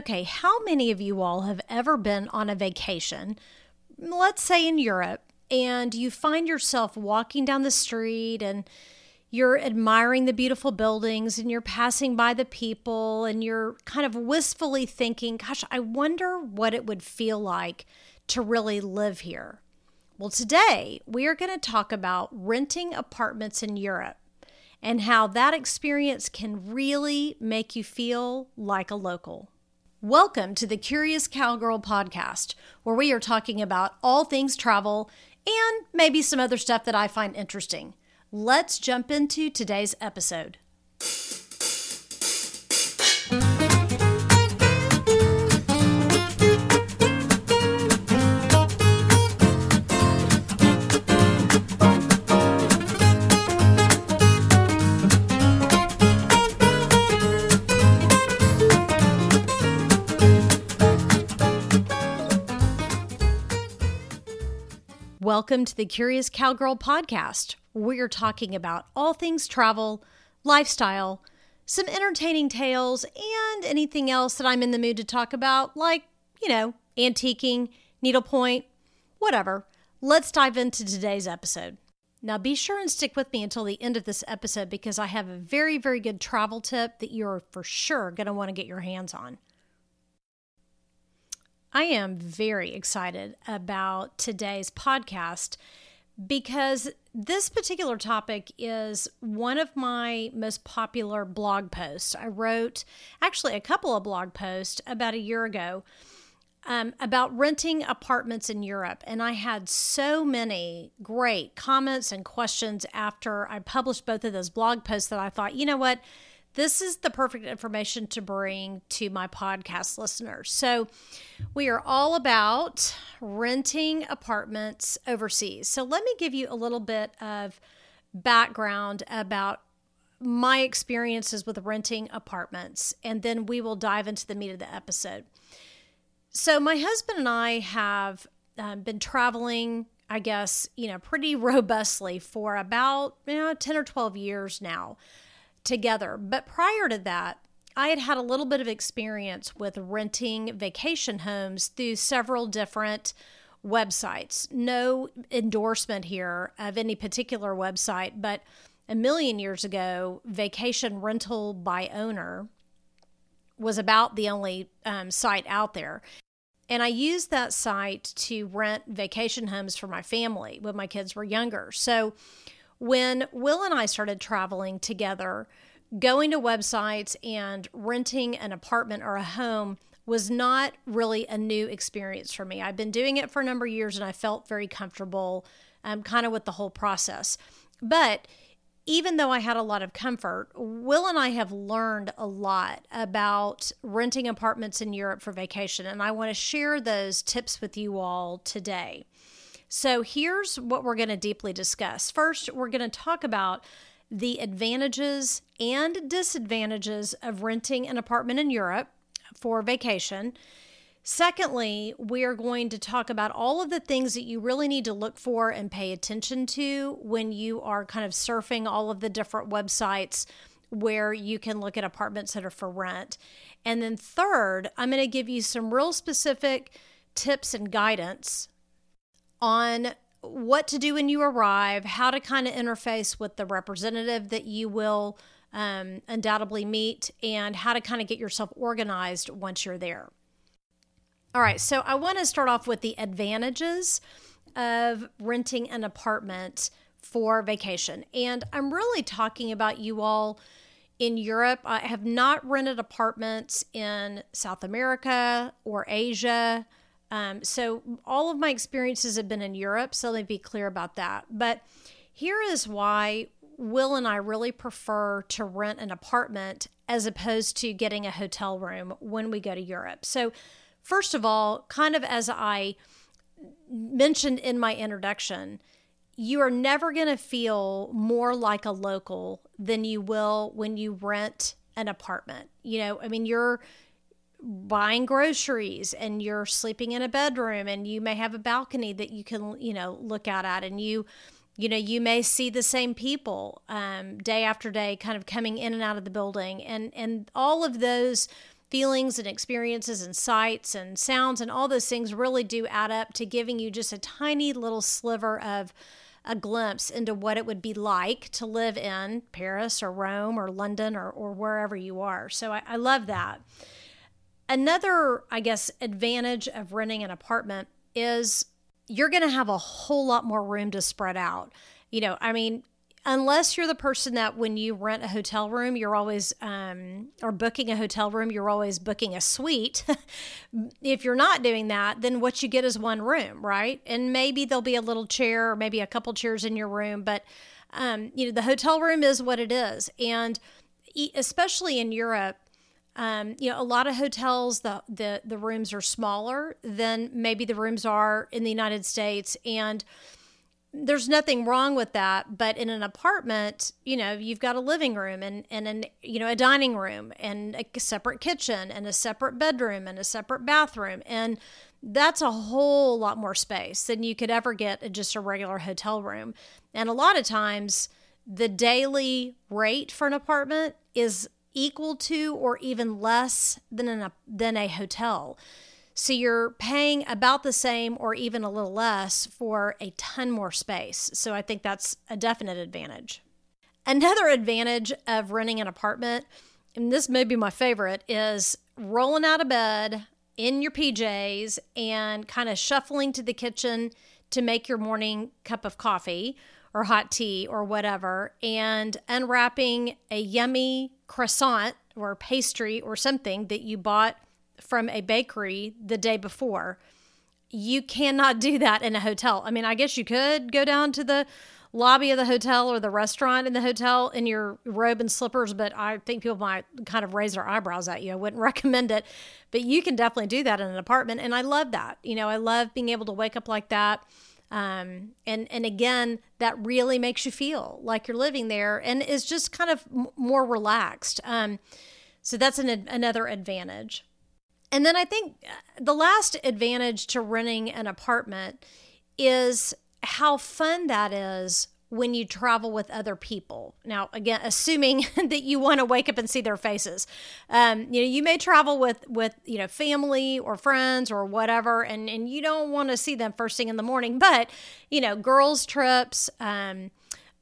Okay, how many of you all have ever been on a vacation, let's say in Europe, and you find yourself walking down the street and you're admiring the beautiful buildings and you're passing by the people and you're kind of wistfully thinking, gosh, I wonder what it would feel like to really live here. Well, today we are going to talk about renting apartments in Europe and how that experience can really make you feel like a local. Welcome to the Curious Cowgirl podcast, where we are talking about all things travel and maybe some other stuff that I find interesting. Let's jump into today's episode. Welcome to the Curious Cowgirl podcast. We're talking about all things travel, lifestyle, some entertaining tales, and anything else that I'm in the mood to talk about, like, you know, antiquing, needlepoint, whatever. Let's dive into today's episode. Now, be sure and stick with me until the end of this episode because I have a very, very good travel tip that you're for sure going to want to get your hands on. I am very excited about today's podcast because this particular topic is one of my most popular blog posts. I wrote actually a couple of blog posts about a year ago um, about renting apartments in Europe. And I had so many great comments and questions after I published both of those blog posts that I thought, you know what? This is the perfect information to bring to my podcast listeners. So, we are all about renting apartments overseas. So, let me give you a little bit of background about my experiences with renting apartments, and then we will dive into the meat of the episode. So, my husband and I have um, been traveling, I guess, you know, pretty robustly for about you know, 10 or 12 years now together. But prior to that, I had had a little bit of experience with renting vacation homes through several different websites. No endorsement here of any particular website, but a million years ago, Vacation Rental by Owner was about the only um, site out there. And I used that site to rent vacation homes for my family when my kids were younger. So when Will and I started traveling together, going to websites and renting an apartment or a home was not really a new experience for me. I've been doing it for a number of years and I felt very comfortable um, kind of with the whole process. But even though I had a lot of comfort, Will and I have learned a lot about renting apartments in Europe for vacation. And I want to share those tips with you all today. So here's what we're going to deeply discuss. First, we're going to talk about the advantages and disadvantages of renting an apartment in Europe for vacation. Secondly, we are going to talk about all of the things that you really need to look for and pay attention to when you are kind of surfing all of the different websites where you can look at apartments that are for rent. And then, third, I'm going to give you some real specific tips and guidance on what to do when you arrive, how to kind of interface with the representative that you will um, undoubtedly meet, and how to kind of get yourself organized once you're there. All right, so I want to start off with the advantages of renting an apartment for vacation. And I'm really talking about you all in Europe. I have not rented apartments in South America or Asia um, so all of my experiences have been in Europe, so let me be clear about that. But here is why Will and I really prefer to rent an apartment as opposed to getting a hotel room when we go to Europe. So, first of all, kind of as I mentioned in my introduction, you are never going to feel more like a local than you will when you rent an apartment. You know, I mean, you're buying groceries and you're sleeping in a bedroom and you may have a balcony that you can you know look out at and you you know you may see the same people um, day after day kind of coming in and out of the building and and all of those feelings and experiences and sights and sounds and all those things really do add up to giving you just a tiny little sliver of a glimpse into what it would be like to live in Paris or Rome or London or, or wherever you are. So I, I love that. Another, I guess, advantage of renting an apartment is you're going to have a whole lot more room to spread out. You know, I mean, unless you're the person that when you rent a hotel room, you're always, um, or booking a hotel room, you're always booking a suite. if you're not doing that, then what you get is one room, right? And maybe there'll be a little chair or maybe a couple chairs in your room, but, um, you know, the hotel room is what it is. And especially in Europe, um, you know, a lot of hotels the, the the rooms are smaller than maybe the rooms are in the United States, and there's nothing wrong with that but in an apartment you know you've got a living room and, and an you know a dining room and a separate kitchen and a separate bedroom and a separate bathroom and that's a whole lot more space than you could ever get at just a regular hotel room. And a lot of times the daily rate for an apartment is equal to or even less than a than a hotel so you're paying about the same or even a little less for a ton more space. So I think that's a definite advantage. Another advantage of renting an apartment, and this may be my favorite, is rolling out of bed in your PJs and kind of shuffling to the kitchen to make your morning cup of coffee or hot tea or whatever, and unwrapping a yummy croissant or pastry or something that you bought from a bakery the day before. You cannot do that in a hotel. I mean, I guess you could go down to the lobby of the hotel or the restaurant in the hotel in your robe and slippers, but I think people might kind of raise their eyebrows at you. I wouldn't recommend it, but you can definitely do that in an apartment. And I love that. You know, I love being able to wake up like that. Um, and and again, that really makes you feel like you're living there, and is just kind of m- more relaxed. Um, so that's an, another advantage. And then I think uh, the last advantage to renting an apartment is how fun that is when you travel with other people. Now, again, assuming that you want to wake up and see their faces, um, you know, you may travel with with you know family or friends or whatever, and and you don't want to see them first thing in the morning. But you know, girls trips. Um,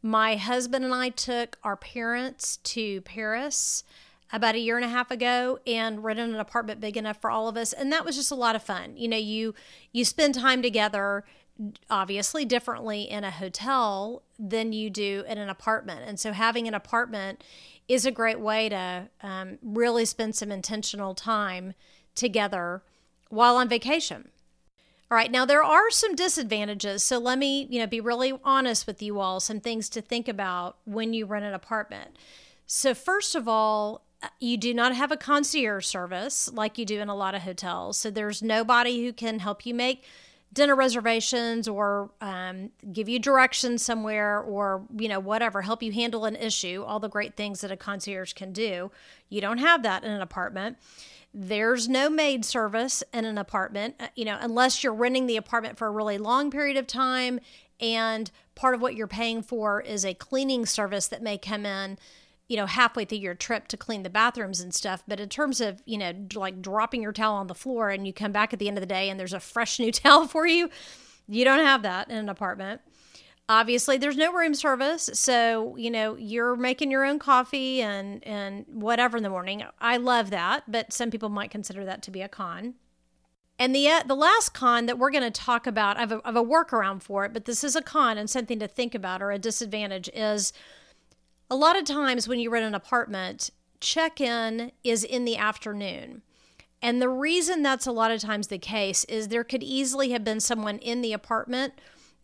my husband and I took our parents to Paris about a year and a half ago and rented an apartment big enough for all of us and that was just a lot of fun you know you you spend time together obviously differently in a hotel than you do in an apartment. And so having an apartment is a great way to um, really spend some intentional time together while on vacation. All right now there are some disadvantages. So let me you know be really honest with you all some things to think about when you rent an apartment. So first of all you do not have a concierge service like you do in a lot of hotels. So there's nobody who can help you make dinner reservations or um, give you directions somewhere or you know whatever help you handle an issue all the great things that a concierge can do. You don't have that in an apartment. There's no maid service in an apartment uh, you know unless you're renting the apartment for a really long period of time and part of what you're paying for is a cleaning service that may come in you know, halfway through your trip to clean the bathrooms and stuff. But in terms of, you know, like dropping your towel on the floor and you come back at the end of the day and there's a fresh new towel for you, you don't have that in an apartment. Obviously, there's no room service, so you know you're making your own coffee and and whatever in the morning. I love that, but some people might consider that to be a con. And the uh, the last con that we're going to talk about, I have, a, I have a workaround for it, but this is a con and something to think about or a disadvantage is a lot of times when you rent an apartment, check in is in the afternoon. And the reason that's a lot of times the case is there could easily have been someone in the apartment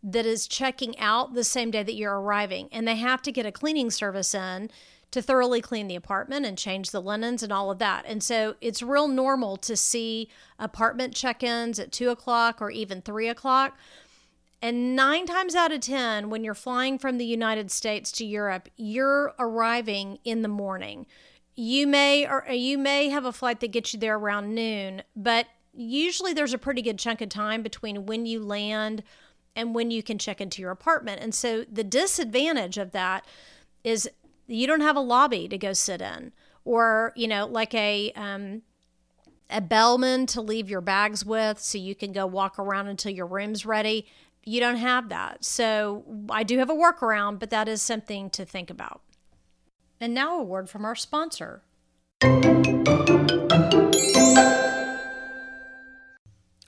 that is checking out the same day that you're arriving, and they have to get a cleaning service in to thoroughly clean the apartment and change the linens and all of that. And so it's real normal to see apartment check ins at two o'clock or even three o'clock. And nine times out of 10, when you're flying from the United States to Europe, you're arriving in the morning. You may or you may have a flight that gets you there around noon, but usually there's a pretty good chunk of time between when you land and when you can check into your apartment. And so the disadvantage of that is you don't have a lobby to go sit in or, you know, like a um, a bellman to leave your bags with so you can go walk around until your room's ready. You don't have that. So I do have a workaround, but that is something to think about. And now a word from our sponsor.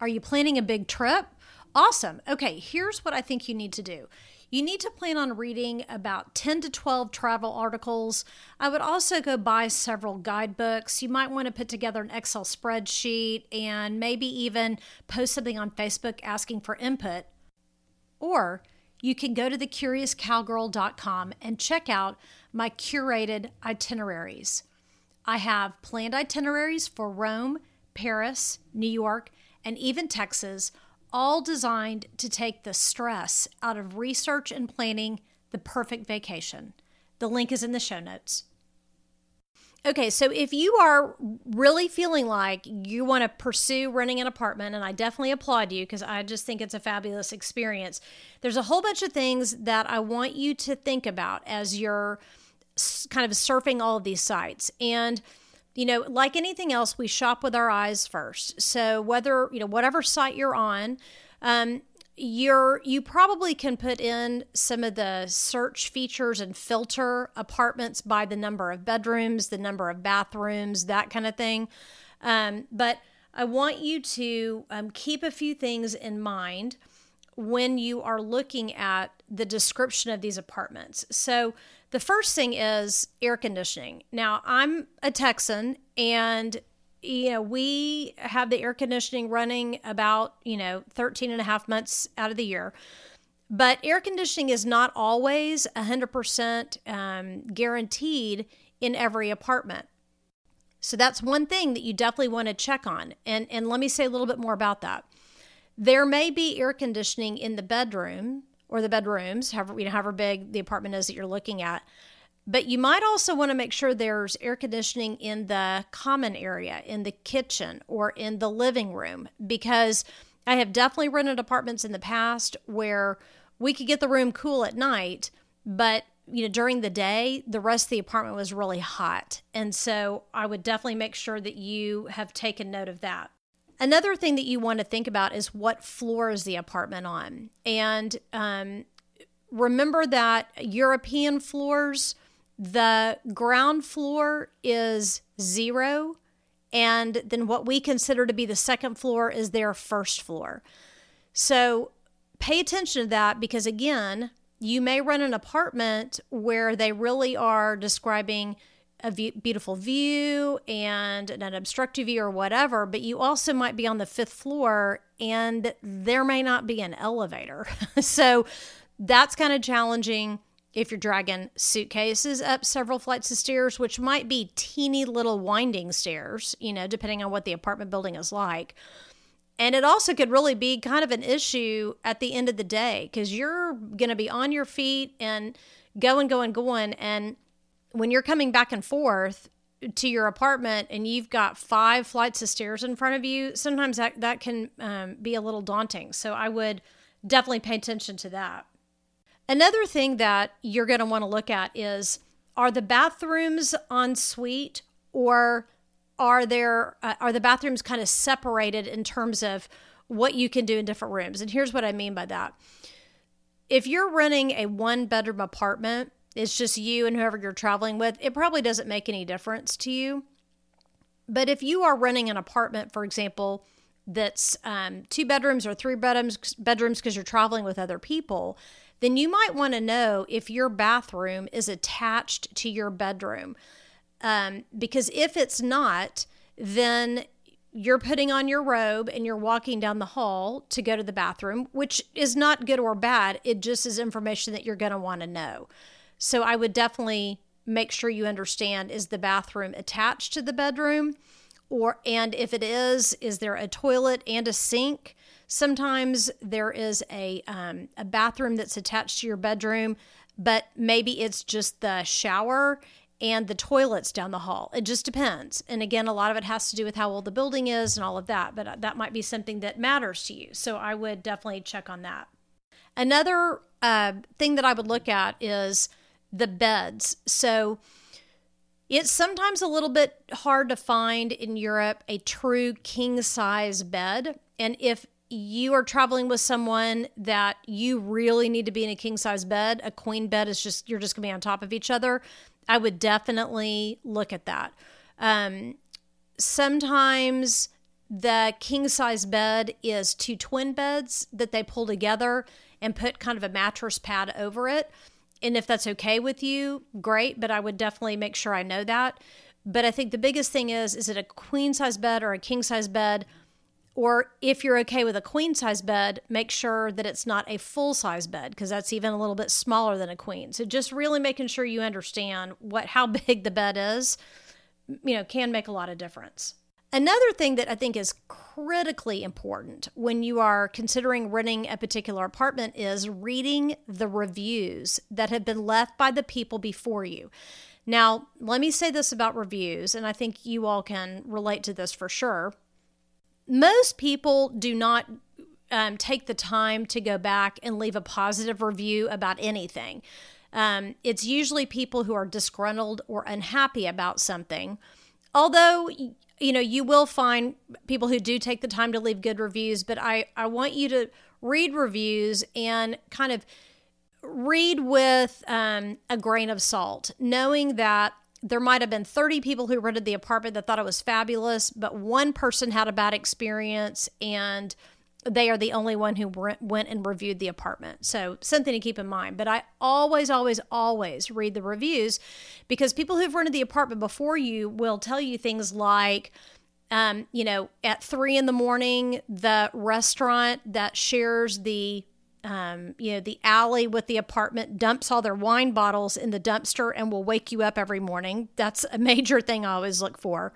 Are you planning a big trip? Awesome. Okay, here's what I think you need to do. You need to plan on reading about 10 to 12 travel articles. I would also go buy several guidebooks. You might want to put together an Excel spreadsheet and maybe even post something on Facebook asking for input. Or you can go to thecuriouscowgirl.com and check out my curated itineraries. I have planned itineraries for Rome, Paris, New York, and even Texas, all designed to take the stress out of research and planning the perfect vacation. The link is in the show notes. Okay, so if you are really feeling like you want to pursue renting an apartment, and I definitely applaud you because I just think it's a fabulous experience, there's a whole bunch of things that I want you to think about as you're kind of surfing all of these sites. And you know, like anything else, we shop with our eyes first. So whether, you know, whatever site you're on, um, you're you probably can put in some of the search features and filter apartments by the number of bedrooms, the number of bathrooms, that kind of thing. Um, but I want you to um, keep a few things in mind when you are looking at the description of these apartments. So the first thing is air conditioning. Now, I'm a Texan and you know, we have the air conditioning running about, you know, 13 and a half months out of the year. But air conditioning is not always 100% um, guaranteed in every apartment. So that's one thing that you definitely want to check on. And, and let me say a little bit more about that. There may be air conditioning in the bedroom or the bedrooms, however, you know, however big the apartment is that you're looking at. But you might also want to make sure there's air conditioning in the common area, in the kitchen, or in the living room, because I have definitely rented apartments in the past where we could get the room cool at night, but you know during the day the rest of the apartment was really hot and so i would definitely make sure that you have taken note of that Another thing that you want to think about is what floor is the apartment on. And um, remember that European floors, the ground floor is zero. And then what we consider to be the second floor is their first floor. So pay attention to that because, again, you may run an apartment where they really are describing a view, beautiful view and an obstructive view or whatever, but you also might be on the fifth floor and there may not be an elevator. so that's kind of challenging if you're dragging suitcases up several flights of stairs, which might be teeny little winding stairs, you know, depending on what the apartment building is like. And it also could really be kind of an issue at the end of the day because you're going to be on your feet and going, going, going. And when you're coming back and forth to your apartment and you've got five flights of stairs in front of you, sometimes that, that can um, be a little daunting. So I would definitely pay attention to that. Another thing that you're going to want to look at is are the bathrooms en suite or are there uh, are the bathrooms kind of separated in terms of what you can do in different rooms? And here's what I mean by that. If you're renting a one bedroom apartment, it's just you and whoever you're traveling with, it probably doesn't make any difference to you. But if you are renting an apartment, for example, that's um, two bedrooms or three bedrooms bedrooms because you're traveling with other people, then you might want to know if your bathroom is attached to your bedroom. Um, because if it's not, then you're putting on your robe and you're walking down the hall to go to the bathroom, which is not good or bad. It just is information that you're going to want to know. So I would definitely make sure you understand is the bathroom attached to the bedroom or and if it is is there a toilet and a sink sometimes there is a um, a bathroom that's attached to your bedroom but maybe it's just the shower and the toilets down the hall it just depends and again a lot of it has to do with how old the building is and all of that but uh, that might be something that matters to you so i would definitely check on that another uh, thing that i would look at is the beds. So It's sometimes a little bit hard to find in Europe a true king size bed. And if you are traveling with someone that you really need to be in a king size bed, a queen bed is just, you're just gonna be on top of each other. I would definitely look at that. Um, sometimes the king size bed is two twin beds that they pull together and put kind of a mattress pad over it. And if that's okay with you, great, but I would definitely make sure I know that. But I think the biggest thing is is it a queen size bed or a king size bed? Or if you're okay with a queen size bed, make sure that it's not a full size bed because that's even a little bit smaller than a queen. So just really making sure you understand what how big the bed is, you know, can make a lot of difference. Another thing that I think is critically important when you are considering renting a particular apartment is reading the reviews that have been left by the people before you. Now, let me say this about reviews, and I think you all can relate to this for sure. Most people do not um, take the time to go back and leave a positive review about anything. Um, it's usually people who are disgruntled or unhappy about something. Although you know, you will find people who do take the time to leave good reviews, but I, I want you to read reviews and kind of read with um, a grain of salt, knowing that there might have been 30 people who rented the apartment that thought it was fabulous, but one person had a bad experience and they are the only one who went and reviewed the apartment. So, something to keep in mind. But I always, always, always read the reviews because people who've rented the apartment before you will tell you things like, um, you know, at three in the morning, the restaurant that shares the um, you know, the alley with the apartment dumps all their wine bottles in the dumpster and will wake you up every morning. That's a major thing I always look for.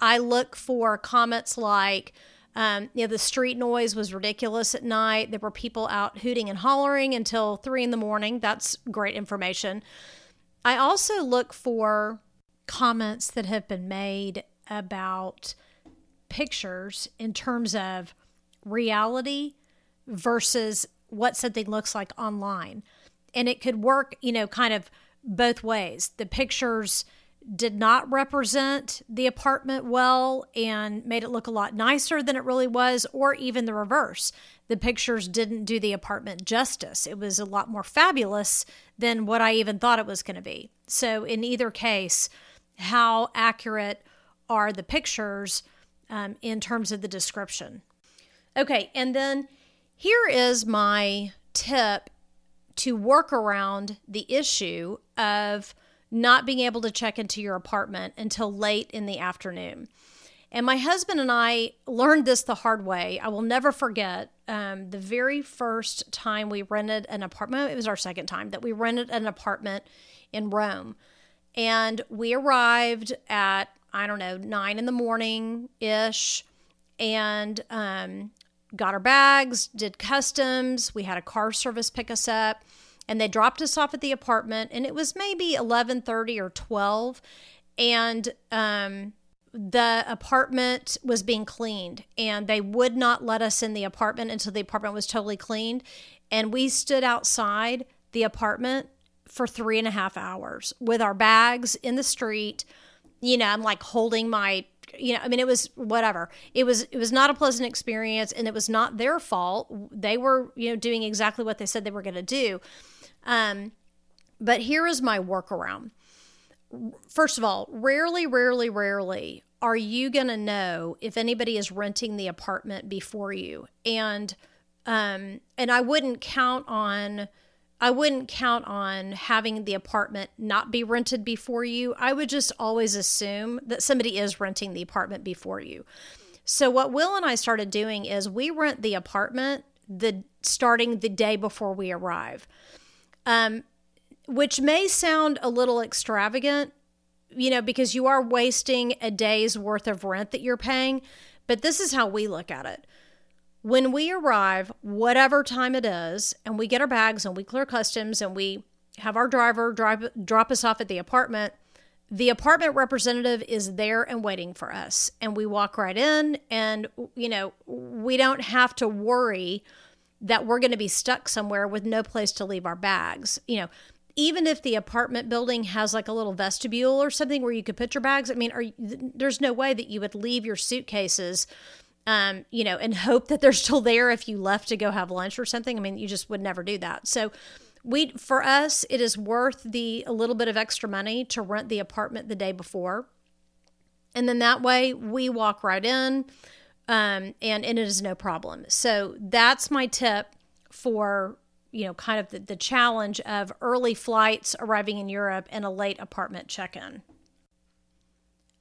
I look for comments like, um, you know, the street noise was ridiculous at night. There were people out hooting and hollering until three in the morning. That's great information. I also look for comments that have been made about pictures in terms of reality versus what something looks like online. And it could work, you know, kind of both ways. The pictures did not represent the apartment well and made it look a lot nicer than it really was, or even the reverse. The pictures didn't do the apartment justice. It was a lot more fabulous than what I even thought it was going to be. So, in either case, how accurate are the pictures um, in terms of the description? Okay, and then here is my tip to work around the issue of not being able to check into your apartment until late in the afternoon. And my husband and I learned this the hard way. I will never forget um, the very first time we rented an apartment. It was our second time that we rented an apartment in Rome. And we arrived at, I don't know, nine in the morning ish and um, got our bags, did customs. We had a car service pick us up and they dropped us off at the apartment and it was maybe 11:30 or 12 and um, the apartment was being cleaned and they would not let us in the apartment until the apartment was totally cleaned and we stood outside the apartment for three and a half hours with our bags in the street you know i'm like holding my you know i mean it was whatever it was it was not a pleasant experience and it was not their fault they were you know doing exactly what they said they were going to do um, but here is my workaround. First of all, rarely, rarely, rarely are you going to know if anybody is renting the apartment before you. And um, and I wouldn't count on I wouldn't count on having the apartment not be rented before you. I would just always assume that somebody is renting the apartment before you. So what Will and I started doing is we rent the apartment the starting the day before we arrive um, which may sound a little extravagant, you know, because you are wasting a day's worth of rent that you're paying. But this is how we look at it. When we arrive, whatever time it is, and we get our bags and we clear customs and we have our driver drive drop us off at the apartment, the apartment representative is there and waiting for us. And we walk right in and you know, we don't have to worry that we're going to be stuck somewhere with no place to leave our bags. You know, even if the apartment building has like a little vestibule or something where you could put your bags, I mean, are there's no way that you would leave your suitcases, um, you know, and hope that they're still there if you left to go have lunch or something. I mean, you just would never do that. So, we for us, it is worth the a little bit of extra money to rent the apartment the day before, and then that way we walk right in, um, and and it is no problem. So that's my tip for you know, kind of the, the challenge of early flights arriving in Europe and a late apartment check in.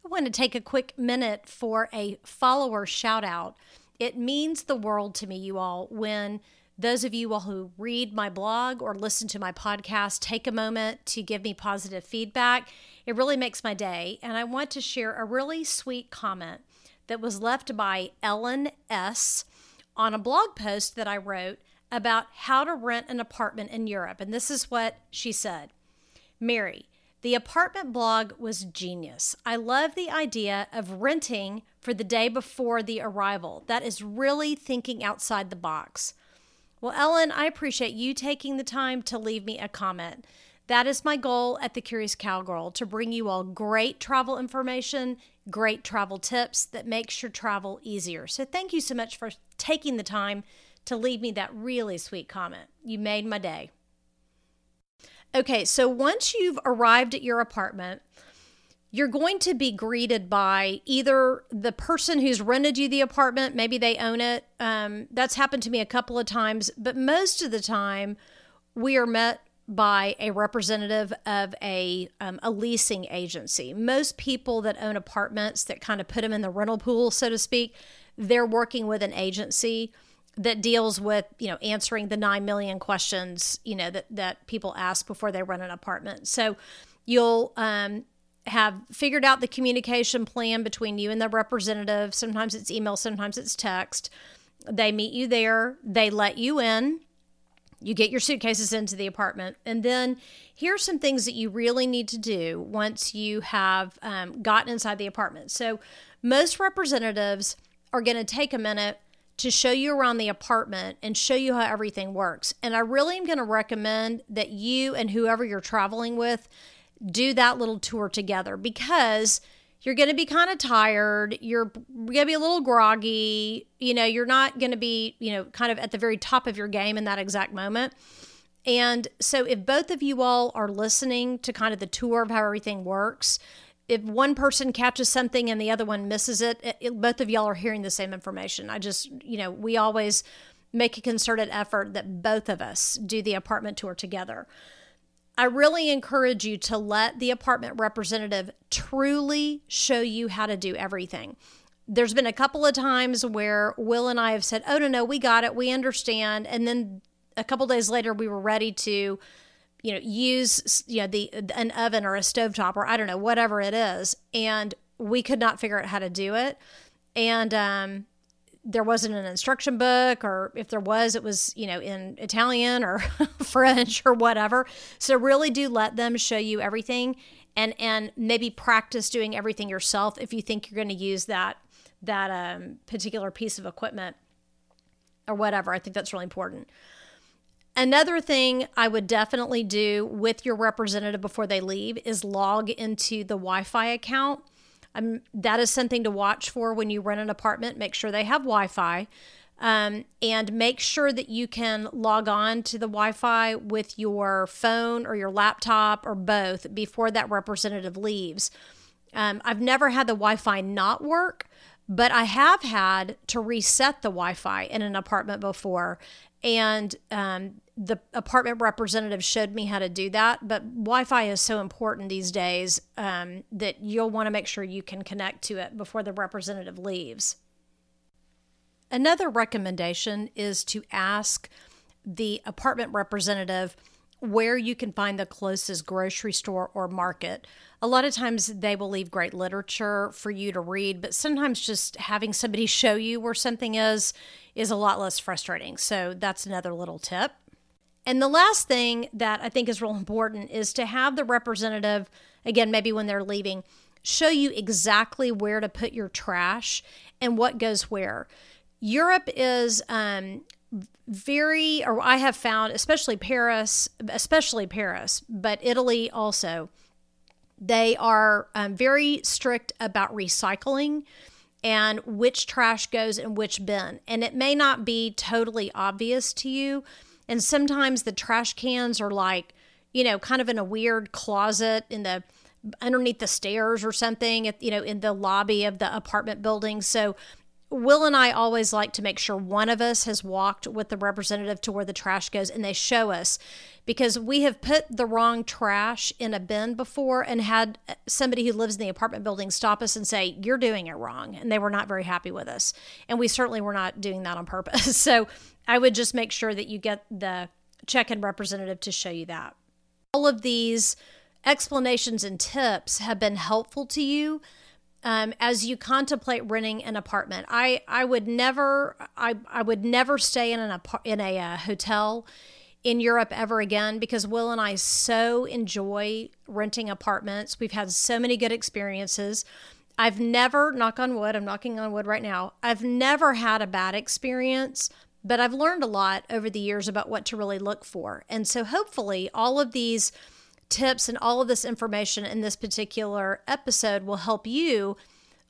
I want to take a quick minute for a follower shout out. It means the world to me, you all, when those of you all who read my blog or listen to my podcast take a moment to give me positive feedback. It really makes my day. And I want to share a really sweet comment that was left by Ellen S. on a blog post that I wrote about how to rent an apartment in Europe. And this is what she said Mary, the apartment blog was genius. I love the idea of renting for the day before the arrival. That is really thinking outside the box. Well, Ellen, I appreciate you taking the time to leave me a comment. That is my goal at the Curious Cowgirl to bring you all great travel information, great travel tips that makes your travel easier. So, thank you so much for taking the time to leave me that really sweet comment. You made my day. Okay, so once you've arrived at your apartment, you're going to be greeted by either the person who's rented you the apartment, maybe they own it. Um, that's happened to me a couple of times, but most of the time, we are met by a representative of a um, a leasing agency. Most people that own apartments that kind of put them in the rental pool, so to speak, they're working with an agency that deals with you know answering the 9 million questions you know that that people ask before they rent an apartment. So you'll um, have figured out the communication plan between you and the representative. Sometimes it's email sometimes it's text. They meet you there. They let you in. You get your suitcases into the apartment. And then here's some things that you really need to do once you have um, gotten inside the apartment. So most representatives are going to take a minute to show you around the apartment and show you how everything works. And I really am going to recommend that you and whoever you're traveling with do that little tour together because you're going to be kind of tired. You're going to be a little groggy. You know, you're not going to be, you know, kind of at the very top of your game in that exact moment. And so, if both of you all are listening to kind of the tour of how everything works, if one person catches something and the other one misses it, it, it, both of y'all are hearing the same information. I just, you know, we always make a concerted effort that both of us do the apartment tour together. I really encourage you to let the apartment representative truly show you how to do everything. There's been a couple of times where Will and I have said, Oh, no, no, we got it. We understand. And then a couple days later, we were ready to you know use you know the an oven or a stovetop or I don't know whatever it is and we could not figure out how to do it. And um there wasn't an instruction book or if there was it was you know in Italian or French or whatever. So really do let them show you everything and and maybe practice doing everything yourself if you think you're going to use that that um, particular piece of equipment or whatever. I think that's really important Another thing I would definitely do with your representative before they leave is log into the Wi Fi account. Um, that is something to watch for when you rent an apartment. Make sure they have Wi Fi. Um, and make sure that you can log on to the Wi Fi with your phone or your laptop or both before that representative leaves. Um, I've never had the Wi Fi not work, but I have had to reset the Wi Fi in an apartment before. And um, the apartment representative showed me how to do that. But Wi Fi is so important these days um, that you'll want to make sure you can connect to it before the representative leaves. Another recommendation is to ask the apartment representative where you can find the closest grocery store or market. A lot of times they will leave great literature for you to read, but sometimes just having somebody show you where something is is a lot less frustrating. So that's another little tip. And the last thing that I think is real important is to have the representative, again, maybe when they're leaving, show you exactly where to put your trash and what goes where. Europe is um, very, or I have found, especially Paris, especially Paris, but Italy also, they are um, very strict about recycling and which trash goes in which bin. And it may not be totally obvious to you. And sometimes the trash cans are like, you know, kind of in a weird closet in the underneath the stairs or something, you know, in the lobby of the apartment building. So Will and I always like to make sure one of us has walked with the representative to where the trash goes and they show us because we have put the wrong trash in a bin before and had uh, somebody who lives in the apartment building stop us and say, You're doing it wrong. And they were not very happy with us. And we certainly were not doing that on purpose. So I would just make sure that you get the check in representative to show you that. All of these explanations and tips have been helpful to you um, as you contemplate renting an apartment. I I would never I I would never stay in an in a uh, hotel in Europe ever again because Will and I so enjoy renting apartments. We've had so many good experiences. I've never, knock on wood, I'm knocking on wood right now. I've never had a bad experience, but I've learned a lot over the years about what to really look for. And so hopefully all of these tips and all of this information in this particular episode will help you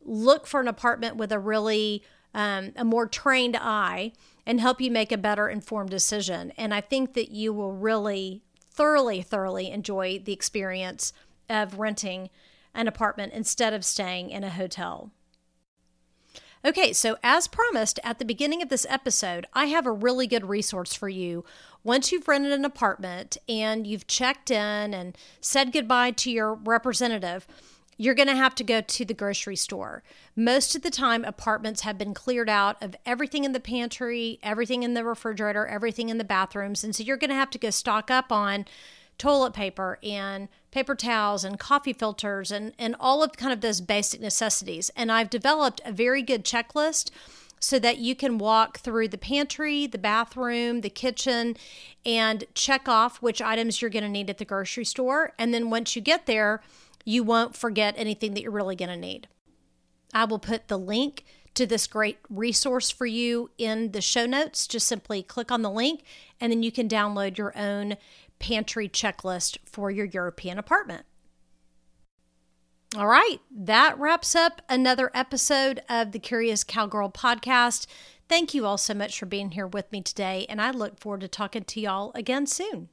look for an apartment with a really um, a more trained eye and help you make a better informed decision. And I think that you will really thoroughly, thoroughly enjoy the experience of renting an apartment instead of staying in a hotel. Okay, so as promised at the beginning of this episode, I have a really good resource for you. Once you've rented an apartment and you've checked in and said goodbye to your representative, you're going to have to go to the grocery store. Most of the time, apartments have been cleared out of everything in the pantry, everything in the refrigerator, everything in the bathrooms. And so you're going to have to go stock up on toilet paper and paper towels and coffee filters and, and all of kind of those basic necessities. And I've developed a very good checklist so that you can walk through the pantry, the bathroom, the kitchen, and check off which items you're going to need at the grocery store. And then once you get there, you won't forget anything that you're really going to need. I will put the link to this great resource for you in the show notes. Just simply click on the link and then you can download your own pantry checklist for your European apartment. All right, that wraps up another episode of the Curious Cowgirl podcast. Thank you all so much for being here with me today, and I look forward to talking to y'all again soon.